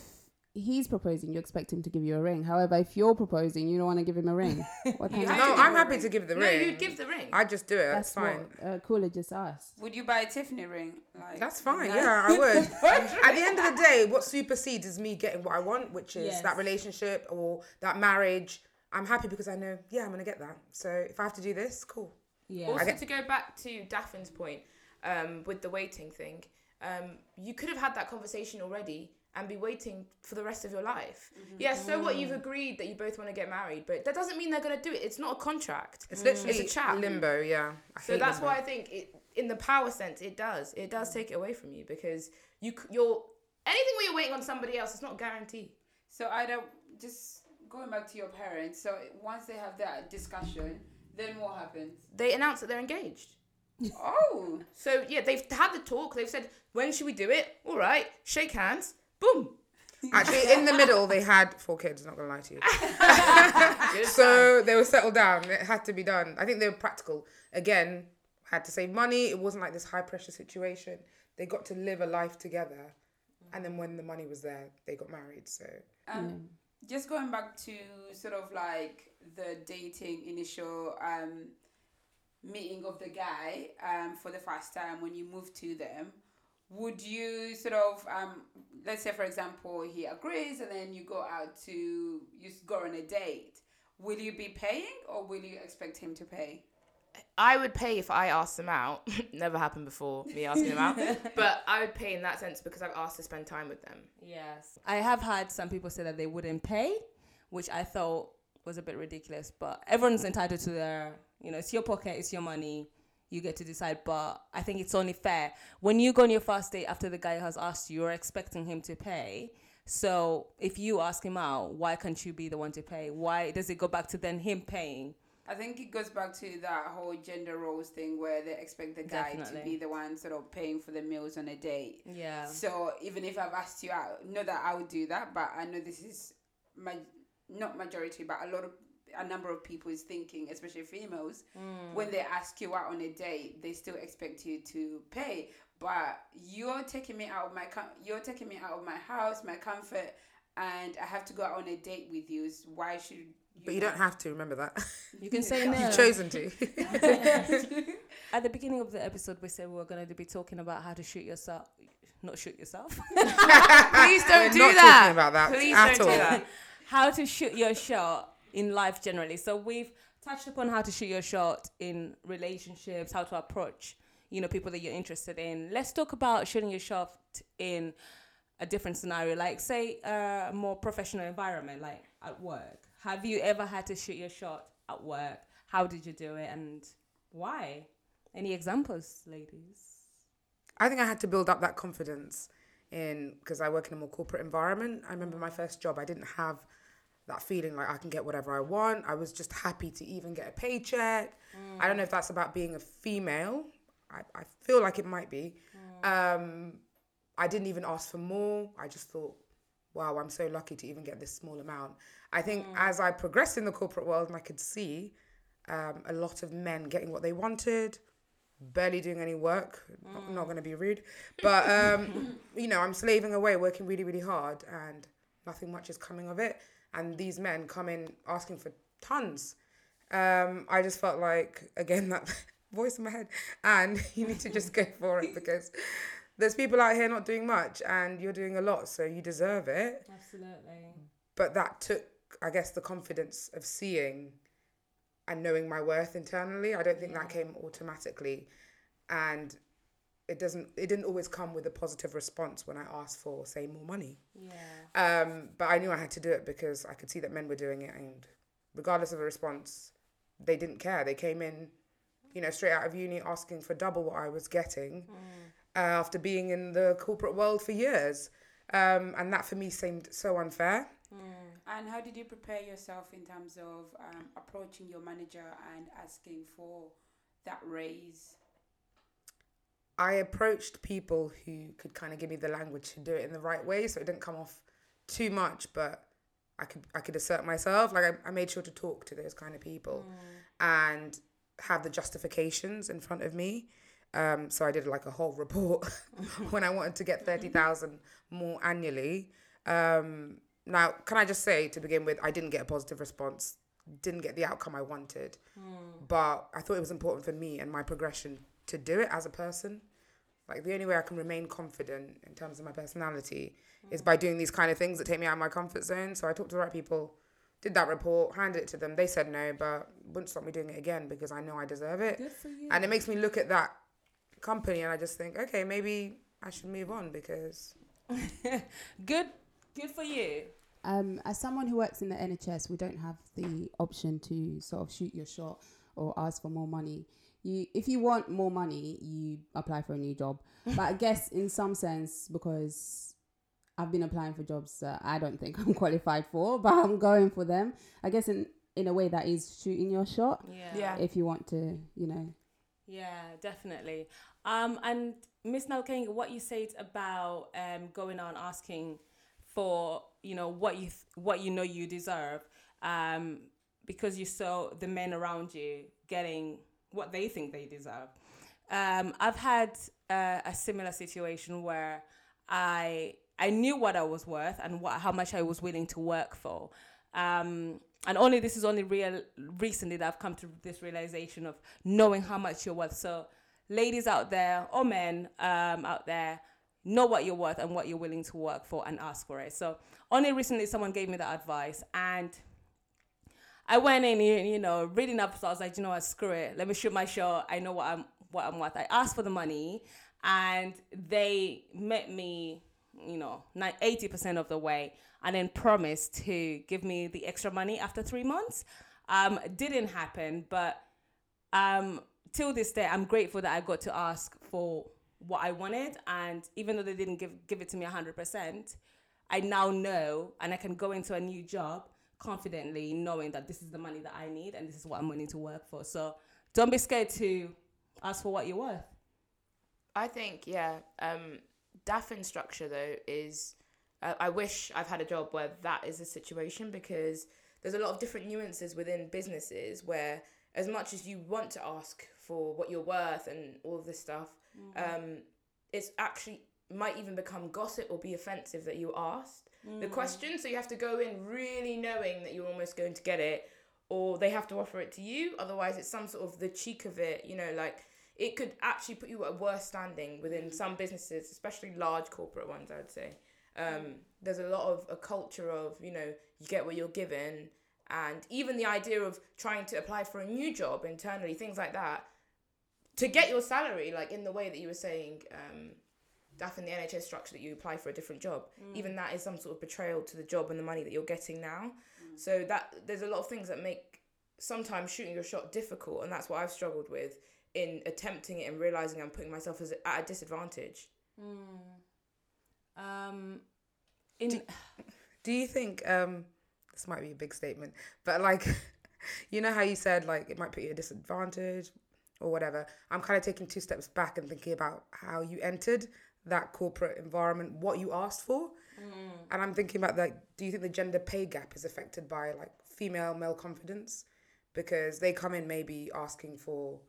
he's proposing, you expect him to give you a ring. However, if you're proposing, you don't want to give him a ring. What kind You of No, I'm give happy to give the no ring. you'd give the ring I just do it. that's That's fine. what uh, Kula just asked. would you buy a tiffany ring like That's fine. no? Yeah, I would. At the end of the day, what supersedes is me getting what I want, which is Yes. that relationship or that marriage. I'm happy because I know, yeah, I'm gonna get that. So if I have to do this, cool. yeah. Also, get- to go back to Daphne's point um, with the waiting thing, um, you could have had that conversation already and be waiting for the rest of your life. Mm-hmm. Yeah, so what you've mm. agreed that you both want to get married, but that doesn't mean they're gonna do it. It's not a contract. It's literally It's a chat. limbo. Yeah. I So that's limbo. why I think it, in the power sense, it does. It does mm. take it away from you because you you're anything where you're waiting on somebody else. It's not guaranteed. So either just going back to your parents. So once they have that discussion, then what happens? They announce that they're engaged. Oh, So yeah, they've had the talk. They've said, when should we do it? All right, shake hands. Boom. Actually, in the middle, they had four kids. Not gonna lie to you. So they were settled down. It had to be done. I think they were practical. Again, had to save money. It wasn't like this high pressure situation. They got to live a life together. And then when the money was there, they got married. So um, just going back to sort of like the dating initial um, meeting of the guy um, for the first time when you move to them. Would you sort of um, let's say for example he agrees and then you go out to you go on a date. Will you be paying or will you expect him to pay? I would pay if I asked them out. Never happened before me asking them out, but I would pay in that sense because I've asked to spend time with them. Yes. I have had some people say that they wouldn't pay, which I thought was a bit ridiculous. But everyone's entitled to their, you know, it's your pocket, it's your money. You get to decide. But I think it's only fair. When you go on your first date after the guy has asked you, you're expecting him to pay. So if you ask him out, why can't you be the one to pay? Why does it go back to then him paying? I think it goes back to that whole gender roles thing where they expect the guy to be the one sort of paying for the meals on a date. Yeah. So even if I've asked you out, not that I would do that, but I know this is my not majority, but a lot of a number of people is thinking, especially females, mm. when they ask you out on a date, they still expect you to pay. But you're taking me out of my com- you're taking me out of my house, my comfort, and I have to go out on a date with you. So why should you? but you don't have to remember that. You can say no. You've chosen to. At the beginning of the episode, we said we were going to be talking about how to shoot yourself. Not shoot yourself. Please don't We're do not that. talking about that Please at don't do that. how to shoot your shot in life generally. So we've touched upon how to shoot your shot in relationships, how to approach, you know, people that you're interested in. Let's talk about shooting your shot in a different scenario, like say a more professional environment, like at work. Have you ever had to shoot your shot at work? How did you do it and why? Any examples, ladies? I think I had to build up that confidence in because I work in a more corporate environment. I remember my first job, I didn't have that feeling like I can get whatever I want. I was just happy to even get a paycheck. I don't know if that's about being a female. I, I feel like it might be. Um, I didn't even ask for more. I just thought, wow, I'm so lucky to even get this small amount. I think as I progressed in the corporate world and I could see um, a lot of men getting what they wanted, barely doing any work. Not, not going to be rude, but um, you know, I'm slaving away, working really, really hard, and nothing much is coming of it. And these men come in asking for tons. Um, I just felt like again that voice in my head, and you need to just go for it because there's people out here not doing much, and you're doing a lot, so you deserve it. Absolutely. But that took, I guess, the confidence of seeing and knowing my worth internally. I don't think that came automatically, and it doesn't. It didn't always come with a positive response when I asked for, say, more money. Yeah. Um, but I knew I had to do it because I could see that men were doing it, and regardless of a response, they didn't care. They came in, you know, straight out of uni asking for double what I was getting uh, after being in the corporate world for years. Um, and that for me seemed so unfair. And how did you prepare yourself in terms of um, approaching your manager and asking for that raise? I approached people who could kind of give me the language to do it in the right way, so it didn't come off too much, but I could I could assert myself. Like I, I made sure to talk to those kind of people and have the justifications in front of me. Um, so I did like a whole report when I wanted to get thirty thousand more annually. Um, now, can I just say to begin with, I didn't get a positive response, didn't get the outcome I wanted, but I thought it was important for me and my progression to do it as a person. Like the only way I can remain confident in terms of my personality is by doing these kind of things that take me out of my comfort zone. So I talked to the right people, did that report, handed it to them. They said no, but wouldn't stop me doing it again because I know I deserve it. Good for you. And it makes me look at that company and I just think, okay, maybe I should move on because good, good for you. Um, as someone who works in the NHS, we don't have the option to sort of shoot your shot or ask for more money. You, if you want more money, you apply for a new job. but I guess in some sense, because I've been applying for jobs that I don't think I'm qualified for, but I'm going for them. I guess in in a way that is shooting your shot. Yeah. Yeah. If you want to, you know, Yeah, definitely. Um, and Miss Nalkenga, what you said about um, going on asking for, you know, what you th- what you know you deserve, um, because you saw the men around you getting what they think they deserve. Um, I've had uh, a similar situation where I I knew what I was worth and what how much I was willing to work for. Um, and only this is only real recently that I've come to this realization of knowing how much you're worth. So, ladies out there or men um, out there, know what you're worth and what you're willing to work for and ask for it. So, only recently someone gave me that advice and. I went in, you know, reading up. So I was like, you know what, screw it. Let me shoot my shot. I know what I'm what I'm worth. I asked for the money, and they met me, you know, eighty percent of the way, and then promised to give me the extra money after three months. Um, didn't happen, but um, till this day, I'm grateful that I got to ask for what I wanted, and even though they didn't give give it to me hundred percent, I now know, and I can go into a new job confidently, knowing that this is the money that I need and this is what I'm willing to work for. So don't be scared to ask for what you're worth. I think yeah. Um, structure though is. Uh, I wish I've had a job where that is a situation because there's a lot of different nuances within businesses where as much as you want to ask for what you're worth and all of this stuff, um, it's actually might even become gossip or be offensive that you asked the question. So you have to go in really knowing that you're almost going to get it, or they have to offer it to you. Otherwise, it's some sort of the cheek of it. You know, like it could actually put you at a worse standing within some businesses, especially large corporate ones. I would say. Um, there's a lot of a culture of you know you get what you're given, and even the idea of trying to apply for a new job internally, things like that, to get your salary, like in the way that you were saying. Um, DAF in the NHS structure that you apply for a different job. Even that is some sort of betrayal to the job and the money that you're getting now. So that there's a lot of things that make sometimes shooting your shot difficult, and that's what I've struggled with in attempting it and realizing I'm putting myself as at a disadvantage. Um, in Do you think um this might be a big statement, but like you know how you said like it might put you at a disadvantage or whatever. I'm kind of taking two steps back and thinking about how you entered that corporate environment, what you asked for. Mm. And I'm thinking about like do you think the gender pay gap is affected by like female male confidence? Because they come in maybe asking for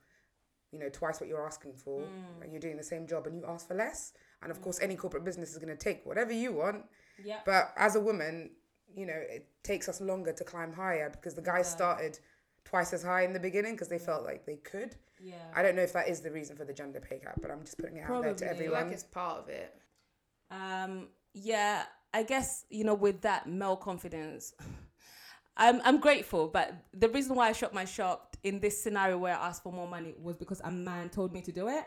you know twice what you're asking for mm. and you're doing the same job and you ask for less. And of mm. course any corporate business is going to take whatever you want. Yeah, but as a woman, you know, it takes us longer to climb higher because the guys started twice as high in the beginning because they felt like they could. Yeah. I don't know if that is the reason for the gender pay gap, but I'm just putting it out there to Probably. Everyone. like it's part of it. Um, yeah, I guess you know with that male confidence, I'm I'm grateful. But the reason why I shot my shop in this scenario where I asked for more money was because a man told me to do it,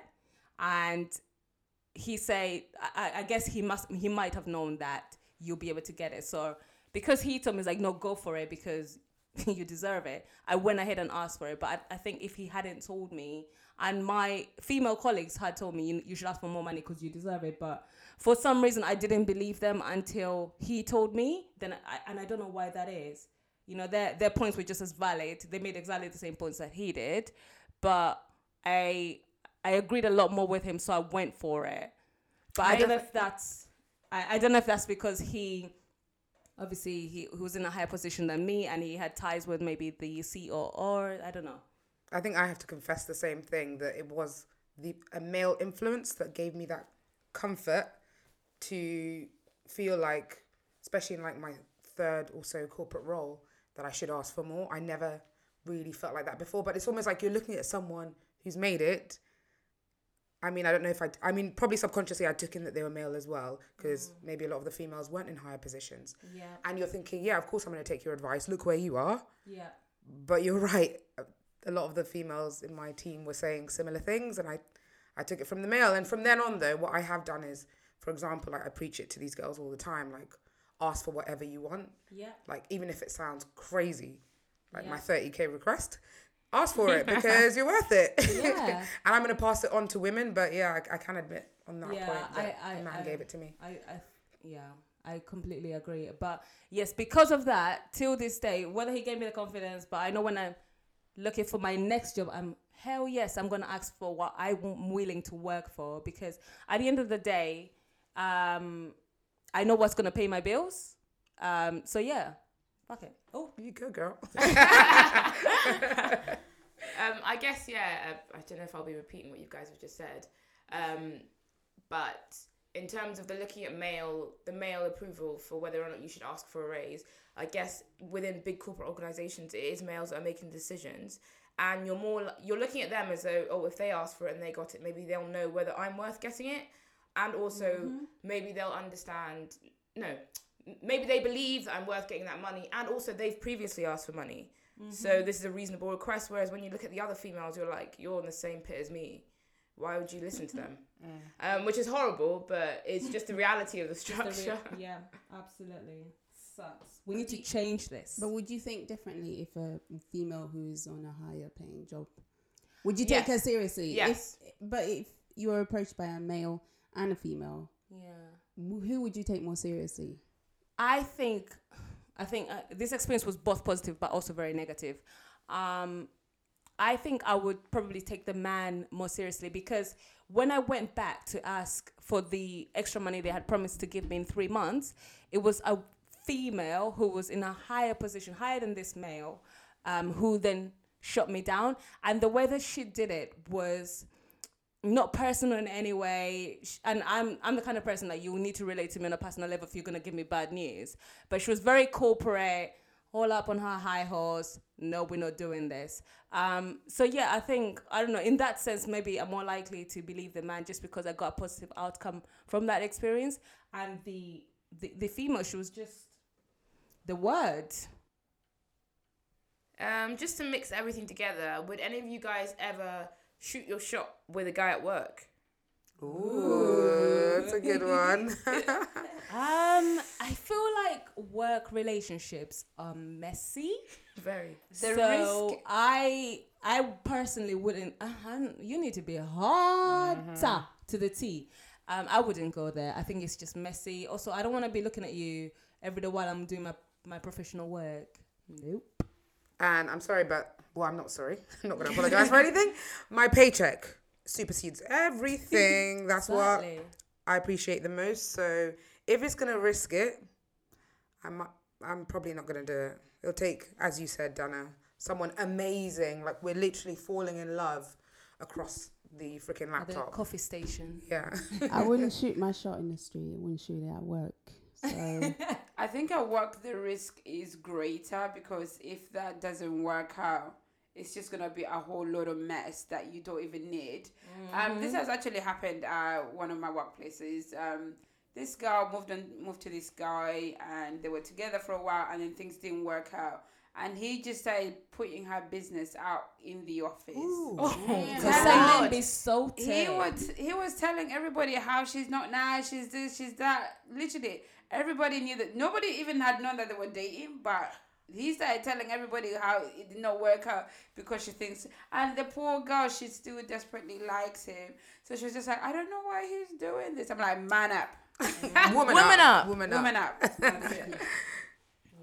and he said, I, I guess he must he might have known that you'll be able to get it. So because he told me, he's like, no, go for it because you deserve it. I went ahead and asked for it. But I, I think if he hadn't told me, and my female colleagues had told me, you, you should ask for more money because you deserve it. But for some reason, I didn't believe them until he told me. Then I, and I don't know why that is. You know, their their points were just as valid. They made exactly the same points that he did, but I I agreed a lot more with him, so I went for it. But I, I don't know if that's I, I don't know if that's because he obviously he, he was in a higher position than me and he had ties with maybe the CEO or I don't know. I think I have to confess the same thing that it was the a male influence that gave me that comfort to feel like, especially in like my third or so corporate role, that I should ask for more. I never really felt like that before, but it's almost like you're looking at someone who's made it. I mean, I don't know if I, I mean, probably subconsciously I took in that they were male as well, because mm. maybe a lot of the females weren't in higher positions. Yeah. And you're thinking, yeah, of course I'm going to take your advice. Look where you are. Yeah. But you're right. A lot of the females in my team were saying similar things, and I, I took it from the male. And from then on, though, what I have done is, for example, like I preach it to these girls all the time, like ask for whatever you want. Yeah. Like even if it sounds crazy, like my 30k request, ask for it because you're worth it. Yeah. and I'm gonna pass it on to women, but yeah, I, I can admit on that Yeah, point that I- I- a man I- gave it to me. I, I yeah, I completely agree. But yes, because of that, till this day, whether he gave me the confidence, but I know when I'm looking for my next job, I'm hell yes, I'm gonna ask for what I'm willing to work for because at the end of the day, um, I know what's gonna pay my bills. Um, so yeah, fuck it. Oh, You go, girl. Um, I guess yeah. Uh, I don't know if I'll be repeating what you guys have just said, um, but in terms of the looking at male, the male approval for whether or not you should ask for a raise, I guess within big corporate organisations, it is males that are making decisions, and you're more you're looking at them as though oh, if they ask for it and they got it, maybe they'll know whether I'm worth getting it, and also maybe they'll understand. No, maybe they believe that I'm worth getting that money, and also they've previously asked for money. So this is a reasonable request. Whereas when you look at the other females, you're like, you're in the same pit as me. Why would you listen to them? Um, which is horrible, but it's just the reality of the Just the structure. re- yeah, absolutely sucks. We need to change this. But would you think differently if a female who's on a higher paying job? Would you take her seriously? Yes. If, but if you were approached by a male and a female, yeah. who would you take more seriously? I think, I think uh, this experience was both positive but also very negative. Um, I think I would probably take the man more seriously because when I went back to ask for the extra money they had promised to give me in three months, it was a female who was in a higher position, higher than this male, um, who then shut me down. And the way that she did it was not personal in any way. And i'm i'm the kind of person that you need to relate to me on a personal level if you're going to give me bad news. But she was very corporate all up on her high horse. No we're not doing this. Um so yeah i think i don't know in that sense maybe i'm more likely to believe the man just because i got a positive outcome from that experience. And the the, the female she was just the word. Um, just to mix everything together, would any of you guys ever shoot your shot with a guy at work? Ooh, that's a good one. um i feel like work relationships are messy Very. The so risk- I I personally wouldn't. Uh, I'm- you need to be hard to the T. Um, I wouldn't go there. I think it's just messy. Also, I don't want to be looking at you every day while I'm doing my my professional work. Nope. and I'm sorry, but well, I'm not sorry. I'm not gonna apologize for anything. My paycheck supersedes everything. That's what I appreciate the most. So if it's gonna risk it, I'm I'm probably not gonna do it. It'll take, as you said, Dana, someone amazing. Like we're literally falling in love across the freaking At the laptop. coffee station. yeah. I wouldn't shoot my shot in the street. I wouldn't shoot it at work. So I think at work the risk is greater because if that doesn't work out, it's just gonna be a whole lot of mess that you don't even need. Um, this has actually happened at one of my workplaces. Um, this girl moved on, moved to this guy, and they were together for a while, and then things didn't work out. And he just started putting her business out in the office. Because Yeah. some be so He was he was telling everybody how she's not nice, she's this, she's that. Literally, everybody knew that. Nobody even had known that they were dating, but he started telling everybody how it did not work out because she thinks. And the poor girl, she still desperately likes him. So she was just like, I don't know why he's doing this. I'm like, man up, Woman, Woman up. Woman up. woman up.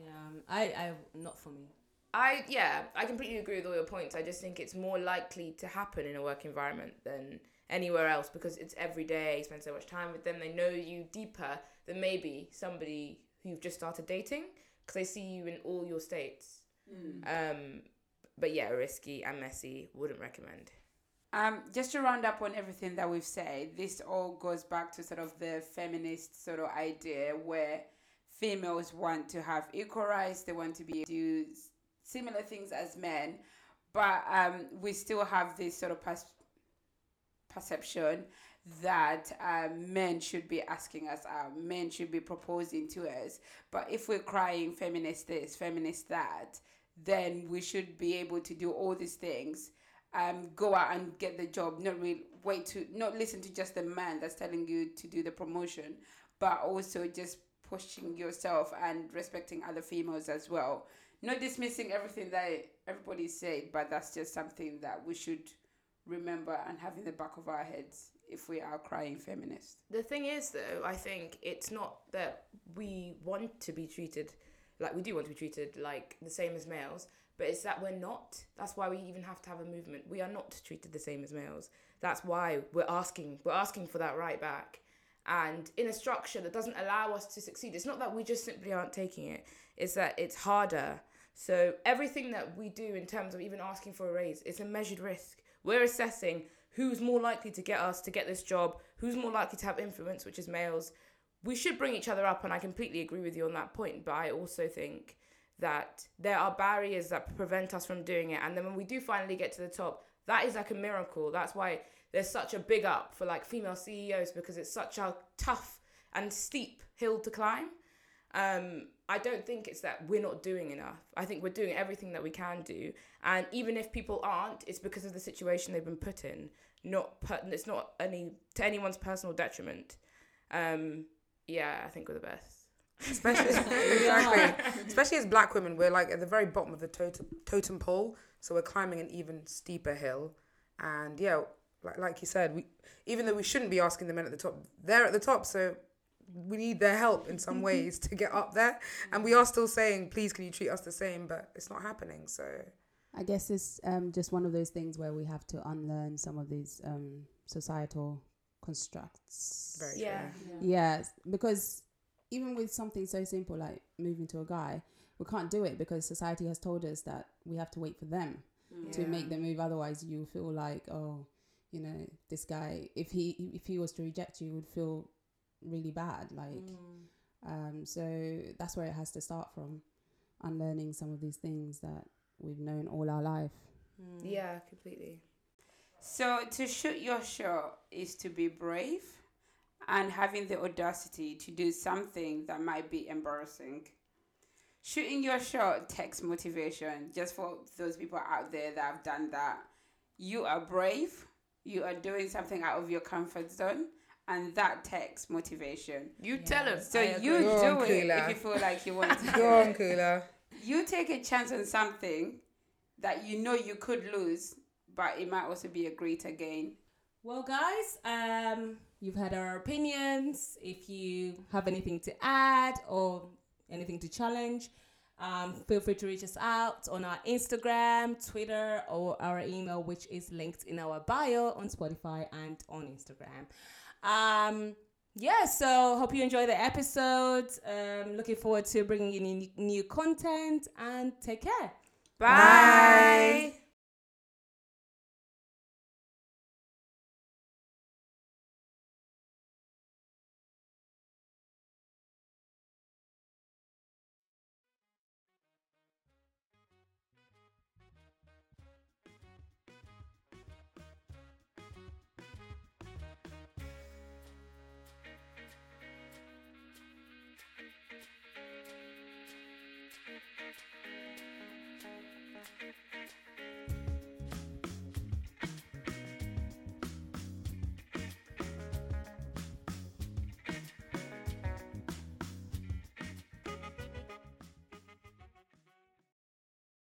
Yeah, um, I I not for me. I yeah, I completely agree with all your points. I just think it's more likely to happen in a work environment than anywhere else because it's every day. You spend so much time with them. They know you deeper than maybe somebody who you've just started dating because they see you in all your states. Um, but yeah, risky and messy. Wouldn't recommend. Um, just to round up on everything that we've said, this all goes back to sort of the feminist sort of idea where females want to have equal rights, they want to be do similar things as men, but um, we still have this sort of pers- perception that um, men should be asking us out, men should be proposing to us. But if we're crying feminist this, feminist that, then we should be able to do all these things um, go out and get the job, not really wait to not listen to just the man that's telling you to do the promotion, but also just pushing yourself and respecting other females as well. Not dismissing everything that everybody said, but that's just something that we should remember and have in the back of our heads if we are crying feminists. The thing is, though, I think it's not that we want to be treated like we do want to be treated like the same as males, but it's that we're not. That's why we even have to have a movement. We are not treated the same as males. That's why we're asking. We're asking for that right back. And in a structure that doesn't allow us to succeed, it's not that we just simply aren't taking it. It's that it's harder. So everything that we do in terms of even asking for a raise, it's a measured risk. We're assessing who's more likely to get us to get this job, who's more likely to have influence, which is males. We should bring each other up, and I completely agree with you on that point. But I also think that there are barriers that prevent us from doing it. And then when we do finally get to the top, that is like a miracle. That's why there's such a big up for like female CEOs because it's such a tough and steep hill to climb. Um, I don't think it's that we're not doing enough. I think we're doing everything that we can do, and even if people aren't, it's because of the situation they've been put in. Not per- it's not any to anyone's personal detriment. Um, yeah, I think we're the best. especially exactly especially as black women we're like at the very bottom of the totem, totem pole so we're climbing an even steeper hill and yeah like, like you said we even though we shouldn't be asking the men at the top they're at the top so we need their help in some ways to get up there and we are still saying please can you treat us the same but it's not happening so I guess it's um, just one of those things where we have to unlearn some of these um, societal constructs. very Yeah. true Yes, because even with something so simple like moving to a guy, we can't do it because society has told us that we have to wait for them to make the move. Otherwise, you feel like, oh, you know, this guy. If he if he was to reject you, you would feel really bad. Like, um, so that's where it has to start from, unlearning some of these things that we've known all our life. Yeah, completely. So to shoot your shot is to be brave and having the audacity to do something that might be embarrassing. Shooting your shot takes motivation. Just for those people out there that have done that, you are brave. You are doing something out of your comfort zone, and that takes motivation. You tell them. So you Go do on, it Kayla. if you feel like you want to. go on Kula. You take a chance on something that you know you could lose, but it might also be a greater gain. Well, guys, um, you've had our opinions. If you have anything to add or anything to challenge, um, feel free to reach us out on our Instagram, Twitter, or our email, which is linked in our bio on Spotify and on Instagram. Um, yeah, so hope you enjoy the episode. Um, looking forward to bringing you new, new content and take care. Bye.